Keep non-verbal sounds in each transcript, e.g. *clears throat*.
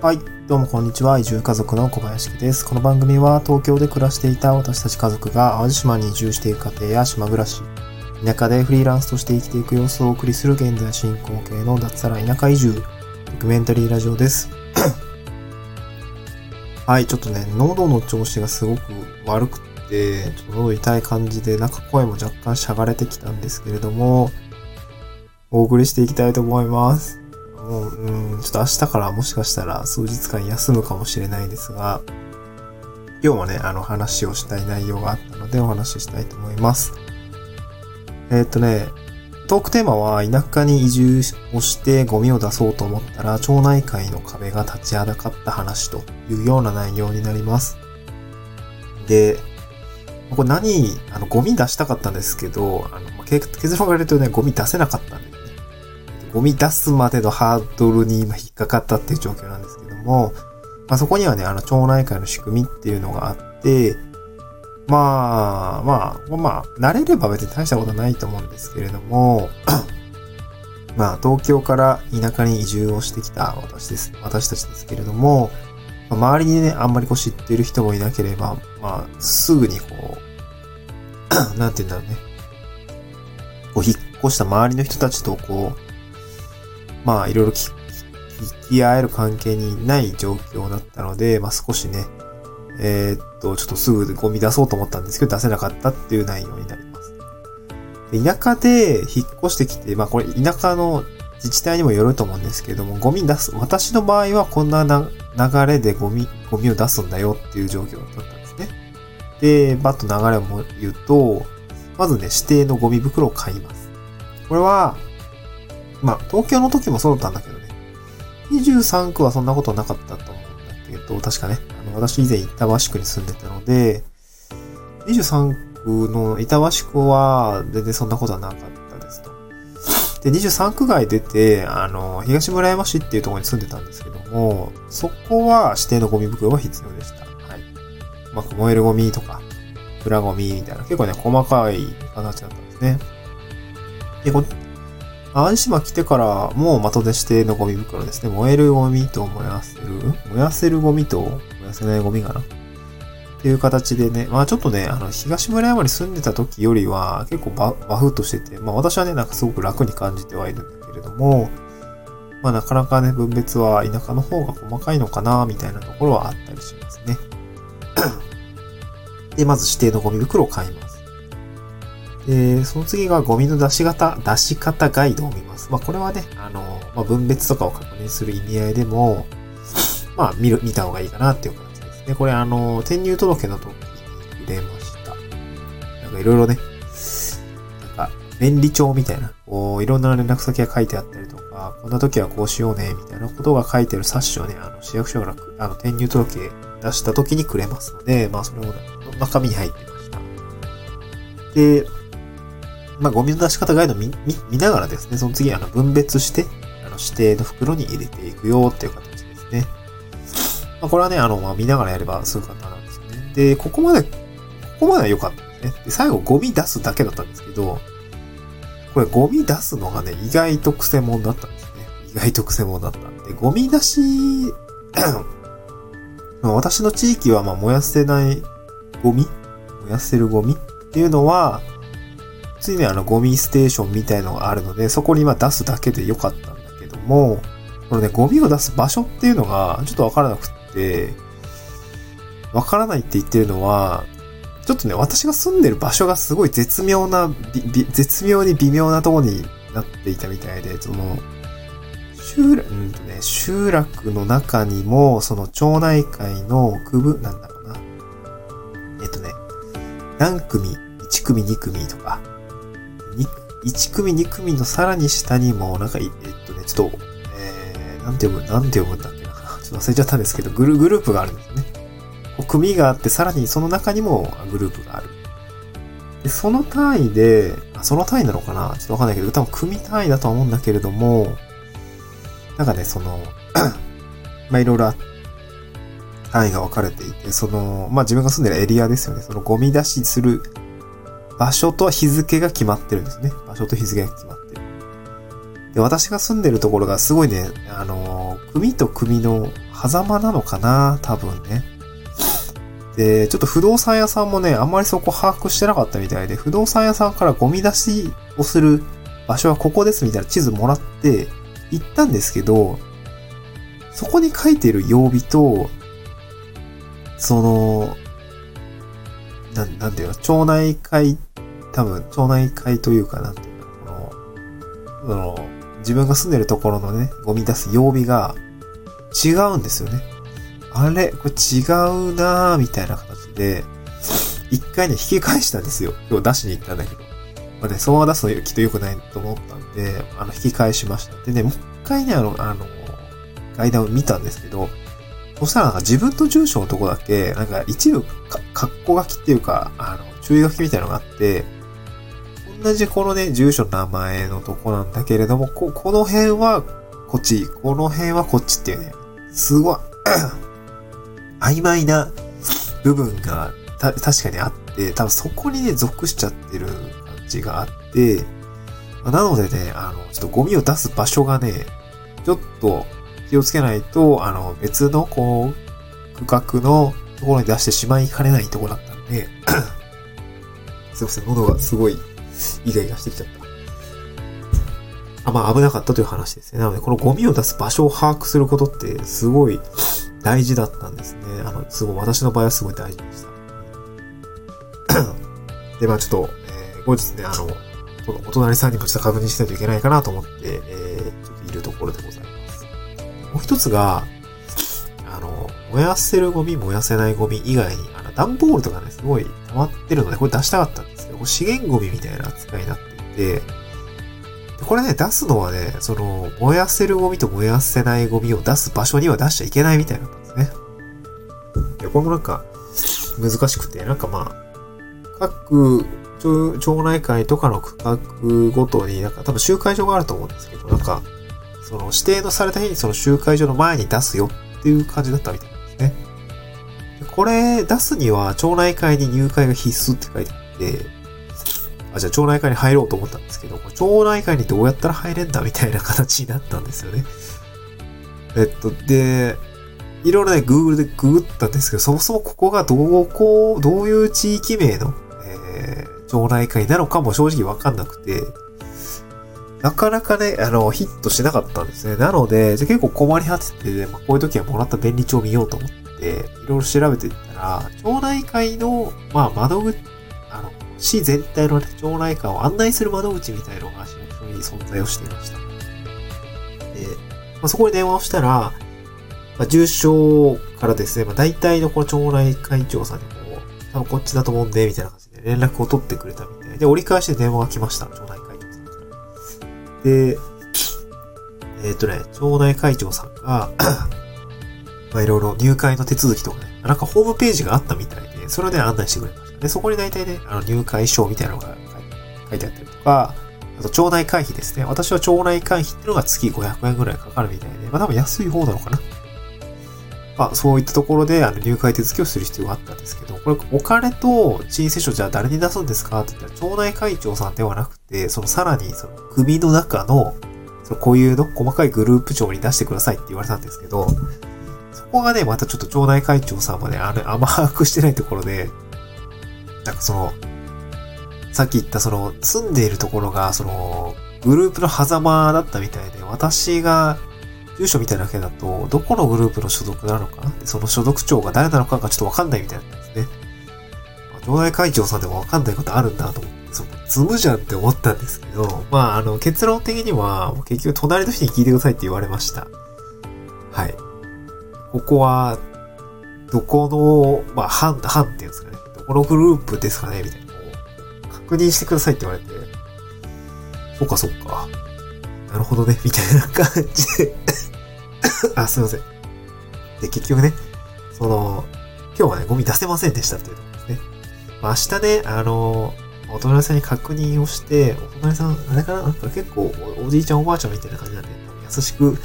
はい。どうもこんにちは。移住家族の小林です。この番組は東京で暮らしていた私たち家族が淡路島に移住していく過程や島暮らし、田舎でフリーランスとして生きていく様子をお送りする現在進行形の脱サラ田舎移住、ドキュメンタリーラジオです。*coughs* はい。ちょっとね、喉の調子がすごく悪くて、ちょっと喉痛い感じで、なんか声も若干しゃがれてきたんですけれども、お送りしていきたいと思います。もう、うん、ちょっと明日からもしかしたら数日間休むかもしれないですが、今日もね、あの話をしたい内容があったのでお話ししたいと思います。えー、っとね、トークテーマは田舎に移住をしてゴミを出そうと思ったら町内会の壁が立ちはだかった話というような内容になります。で、これ何、あの、ゴミ出したかったんですけど、あの、結論から言うとね、ゴミ出せなかったんでゴミ出すまでのハードルに今引っかかったっていう状況なんですけども、まあ、そこにはね、あの、町内会の仕組みっていうのがあって、まあ、まあ、まあ、慣れれば別に大したことないと思うんですけれども、*clears throat* まあ、東京から田舎に移住をしてきた私です。私たちですけれども、まあ、周りにね、あんまりこう知ってる人もいなければ、まあ、すぐにこう、*clears throat* なんて言うんだろうね。こう、引っ越した周りの人たちとこう、まあいろいろ聞き合える関係にない状況だったので、まあ少しね、えー、っと、ちょっとすぐゴミ出そうと思ったんですけど、出せなかったっていう内容になります。田舎で引っ越してきて、まあこれ田舎の自治体にもよると思うんですけども、ゴミ出す、私の場合はこんな流れでゴミ、ゴミを出すんだよっていう状況だったんですね。で、バッと流れを言うと、まずね、指定のゴミ袋を買います。これは、まあ、東京の時もそうだったんだけどね。23区はそんなことなかったと思うんだけど、確かね、あの、私以前板橋区に住んでたので、23区の板橋区は全然そんなことはなかったですと。で、23区外出て、あの、東村山市っていうところに住んでたんですけども、そこは指定のゴミ袋が必要でした。はい。まあ、燃えるゴミとか、プラゴミみたいな、結構ね、細かい形だったんですね。で、こ淡路島来てからもう的で指定のゴミ袋ですね。燃えるゴミと燃やせる？燃やせるゴミと燃やせないゴミかなっていう形でね、まあちょっとね、あの、東村山に住んでた時よりは結構ババフッとしてて、まあ私はね、なんかすごく楽に感じてはいるんだけれども、まあなかなかね、分別は田舎の方が細かいのかな、みたいなところはあったりしますね。*clears throat* で、まず指定のゴミ袋を買います。で、その次がゴミの出し方、出し方ガイドを見ます。まあ、これはね、あの、まあ、分別とかを確認する意味合いでも、*laughs* まあ、見る、見た方がいいかなっていう感じですね。これ、あの、転入届の時に触れました。なんかいろいろね、なんか、便利帳みたいな、こう、いろんな連絡先が書いてあったりとか、こんな時はこうしようね、みたいなことが書いてる冊子をね、あの、市役所が、あの、転入届出した時にくれますので、まあ、それも中身に入ってました。で、まあ、ゴミの出し方ガイド見、見ながらですね、その次、あの、分別して、あの、指定の袋に入れていくよっていう形ですね。まあ、これはね、あの、まあ、見ながらやればすぐ簡単なんですよね。で、ここまで、ここまでは良かったですね。で、最後、ゴミ出すだけだったんですけど、これ、ゴミ出すのがね、意外と癖者だったんですね。意外と癖者だったんで、ゴミ出し *coughs* 私の地域は、ま、燃やせないゴミ燃やせるゴミっていうのは、ついにあのゴミステーションみたいのがあるので、そこに今出すだけでよかったんだけども、このね、ゴミを出す場所っていうのがちょっとわからなくって、わからないって言ってるのは、ちょっとね、私が住んでる場所がすごい絶妙な、絶妙に微妙なとこになっていたみたいで、その、集落、うんとね、集落の中にも、その町内会の区分、なんだろうな。えっとね、何組、1組2組とか、1組2組のさらに下にも、なんか、えっとね、ちょっと、えー、なんて読む、なんて読むんだっけな。*laughs* ちょっと忘れちゃったんですけど、グルグループがあるんですよね。組があって、さらにその中にもグループがある。で、その単位で、その単位なのかな？ちょっとわかんないけど、多分組単位だとは思うんだけれども、なんかね、その *clears throat* まあ、いろいろ単位が分かれていて、その、まあ、自分が住んでるエリアですよね。そのゴミ出しする場所と日付が決まってるんですね。場所と日付が決まってる。で、私が住んでるところがすごいね、あの、組と組の狭間なのかな多分ね。で、ちょっと不動産屋さんもね、あんまりそこ把握してなかったみたいで、不動産屋さんからゴミ出しをする場所はここですみたいな地図もらって行ったんですけど、そこに書いてる曜日と、その、ななんていうの、町内会、多分、町内会というかなんていうの、この、その、自分が住んでるところのね、ゴミ出す曜日が違うんですよね。あれこれ違うなぁ、みたいな形で、一回ね、引き返したんですよ。今日出しに行ったんだけど。まあね、そのまま出すのきっと良くないと思ったんで、あの、引き返しました。でね、もう一回ね、あの、あの、階段を見たんですけど、そしたらなんか自分と住所のとこだけ、なんか一部か、格好書きっていうか、あの、注意書きみたいなのがあって、同じこのね、住所の名前のとこなんだけれども、こ、この辺はこっち、この辺はこっちっていうね、すごい *clears throat* 曖昧な部分がた確かにあって、多分そこにね、属しちゃってる感じがあって、なのでね、あの、ちょっとゴミを出す場所がね、ちょっと気をつけないと、あの、別の、こう、区画のところに出してしまいかねないところだったんで *coughs* すいません、喉がすごいイガイガしてきちゃった。あまあ危なかったという話ですね。なので、このゴミを出す場所を把握することってすごい大事だったんですね。あの、すごい、私の場合はすごい大事でした。*coughs* で、まあちょっと、えー、後日ね、あの、お隣さんにもちょっと確認しないといけないかなと思って、えー、ちょっといるところでございます。もう一つが、あの、燃やせるゴミ、燃やせないゴミ以外に、あの、段ボールとかね、すごい溜まってるので、これ出したかったんですけど、資源ゴミみたいな扱いになっていて、これね、出すのはね、その、燃やせるゴミと燃やせないゴミを出す場所には出しちゃいけないみたいなんですね。いや、これもなんか、難しくて、なんかまあ、各町内会とかの区画ごとに、なんか多分集会所があると思うんですけど、なんか、その指定のされた日にその集会所の前に出すよっていう感じだったみたいですね。これ出すには町内会に入会が必須って書いてあって、あ、じゃあ町内会に入ろうと思ったんですけど、町内会にどうやったら入れんだみたいな形になったんですよね。えっと、で、いろいろね、Google でググったんですけど、そもそもここがどうこう、どういう地域名の、えー、町内会なのかも正直わかんなくて、なかなかね、あの、ヒットしなかったんですね。なので、じゃ結構困り果てて、まあ、こういう時はもらった便利帳を見ようと思って、いろいろ調べていったら、町内会の、まあ、窓口、あの、市全体の、ね、町内会を案内する窓口みたいなのが市役に存在をしていました。で、まあ、そこに電話をしたら、まあ、住所からですね、まあ、大体のこの町内会長さんにも、多分こっちだと思うんで、みたいな感じで連絡を取ってくれたみたいで、折り返して電話が来ました、町内会。で、えっ、ー、とね、町内会長さんが *coughs* まあいろいろ入会の手続きとかね、なんかホームページがあったみたいで、それで案内してくれました。で、そこに大体ね、あの入会証みたいなのが書いてあったりとか、あと町内会費ですね。私は町内会費っていうのが月500円ぐらいかかるみたいで、まあ多分安い方なのかな。まあそういったところであの入会手続きをする必要があったんですけど、これお金と申請書じゃあ誰に出すんですかって言ったら町内会長さんではなくて、そのさらにその組の中のその固有の細かいグループ長に出してくださいって言われたんですけど、そこがね、またちょっと町内会長さんまであの、あんま把握してないところで、なんかその、さっき言ったその、住んでいるところが、その、グループの狭間だったみたいで、私が住所みたいなだけだと、どこのグループの所属なのか、その所属長が誰なのかがちょっとわかんないみたいなんですね。町内会長さんでもわかんないことあるんだと思って、その、積むじゃんって思ったんですけど、まあ、あの、結論的には、結局隣の人に聞いてくださいって言われました。はい。ここは、どこの、まあ、班、班っていうんですかね。どこのグループですかね？みたいな。確認してくださいって言われて、そうかそうか。なるほどね、みたいな感じであ、すいません。で、結局ね、その、今日はね、ゴミ出せませんでしたっていうところですね。まあ、明日ね、あの、お隣さんに確認をして、お隣さん、あれかな？なんか結構おじいちゃんおばあちゃんみたいな感じなんで、優しく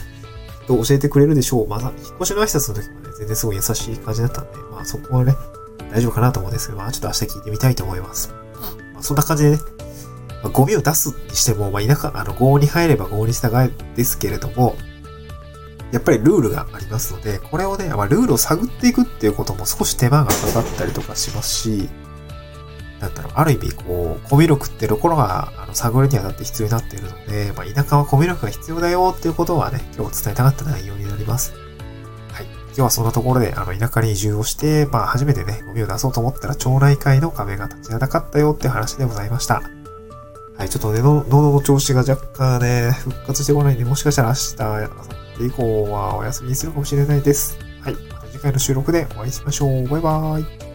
と教えてくれるでしょう。まだ、引っ越しの挨拶の時もね、全然すごい優しい感じだったんで、まあそこはね、大丈夫かなと思うんですけど、まあちょっと明日聞いてみたいと思います。まあそんな感じでね、まあ、ゴミを出すにしても、まあ田舎、あの、合に入れば合に従えですけれども、やっぱりルールがありますので、これをね、まあ、ルールを探っていくっていうことも少し手間がかかったりとかしますし、なんだろう、ある意味、こう、コミュ力ってところが、あの、探るにあたって必要になっているので、まあ、田舎はコミュ力が必要だよっていうことはね、今日伝えたかった内容になります。はい。今日はそんなところで、あの、田舎に移住をして、まあ、初めてね、ゴミを出そうと思ったら、町内会の壁が立ちはだかったよって話でございました。はい、ちょっとね、喉の調子が若干ね、復活してこないんで、もしかしたら明日、明後日以降はお休みにするかもしれないです。はい、また次回の収録でお会いしましょう。バイバーイ。